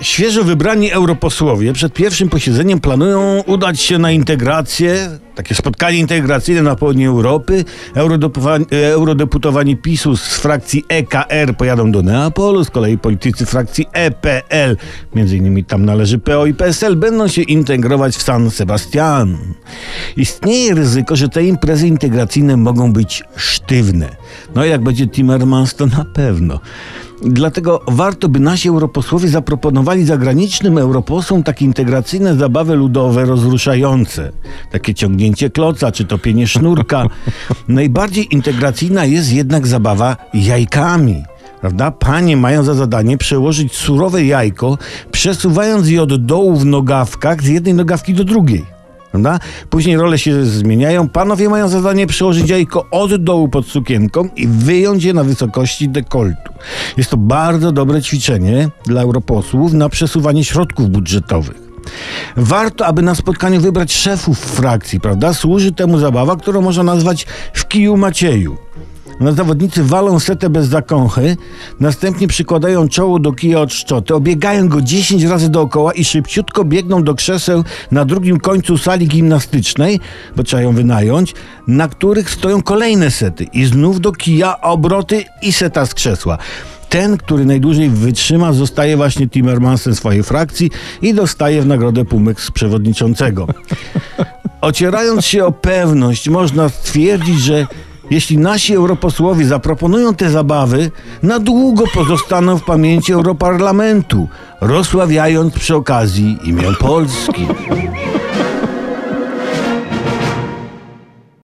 Świeżo wybrani europosłowie przed pierwszym posiedzeniem planują udać się na integrację, takie spotkanie integracyjne na południu Europy. Eurodeputowani, eurodeputowani PiSu z frakcji EKR pojadą do Neapolu, z kolei politycy frakcji EPL, między innymi tam należy PO i PSL, będą się integrować w San Sebastian. Istnieje ryzyko, że te imprezy integracyjne mogą być sztywne. No jak będzie Timmermans, to na pewno. Dlatego warto, by nasi europosłowie zaproponowali zagranicznym europosłom takie integracyjne zabawy ludowe rozruszające. Takie ciągnięcie kloca czy topienie sznurka. Najbardziej integracyjna jest jednak zabawa jajkami. Prawda? Panie mają za zadanie przełożyć surowe jajko, przesuwając je od dołu w nogawkach z jednej nogawki do drugiej. Prawda? Później role się zmieniają. Panowie mają zadanie przełożyć jajko od dołu pod sukienką i wyjąć je na wysokości dekoltu. Jest to bardzo dobre ćwiczenie dla europosłów na przesuwanie środków budżetowych. Warto, aby na spotkaniu wybrać szefów frakcji, prawda? Służy temu zabawa, którą można nazwać w kiju Macieju. No, zawodnicy walą setę bez zakąchy, następnie przykładają czoło do kija od szczoty, obiegają go 10 razy dookoła i szybciutko biegną do krzeseł na drugim końcu sali gimnastycznej, bo trzeba ją wynająć, na których stoją kolejne sety i znów do kija obroty i seta z krzesła. Ten, który najdłużej wytrzyma, zostaje właśnie Timmermansem swojej frakcji i dostaje w nagrodę pumek z przewodniczącego. Ocierając się o pewność, można stwierdzić, że jeśli nasi europosłowie zaproponują te zabawy, na długo pozostaną w pamięci Europarlamentu, rozsławiając przy okazji imię Polski.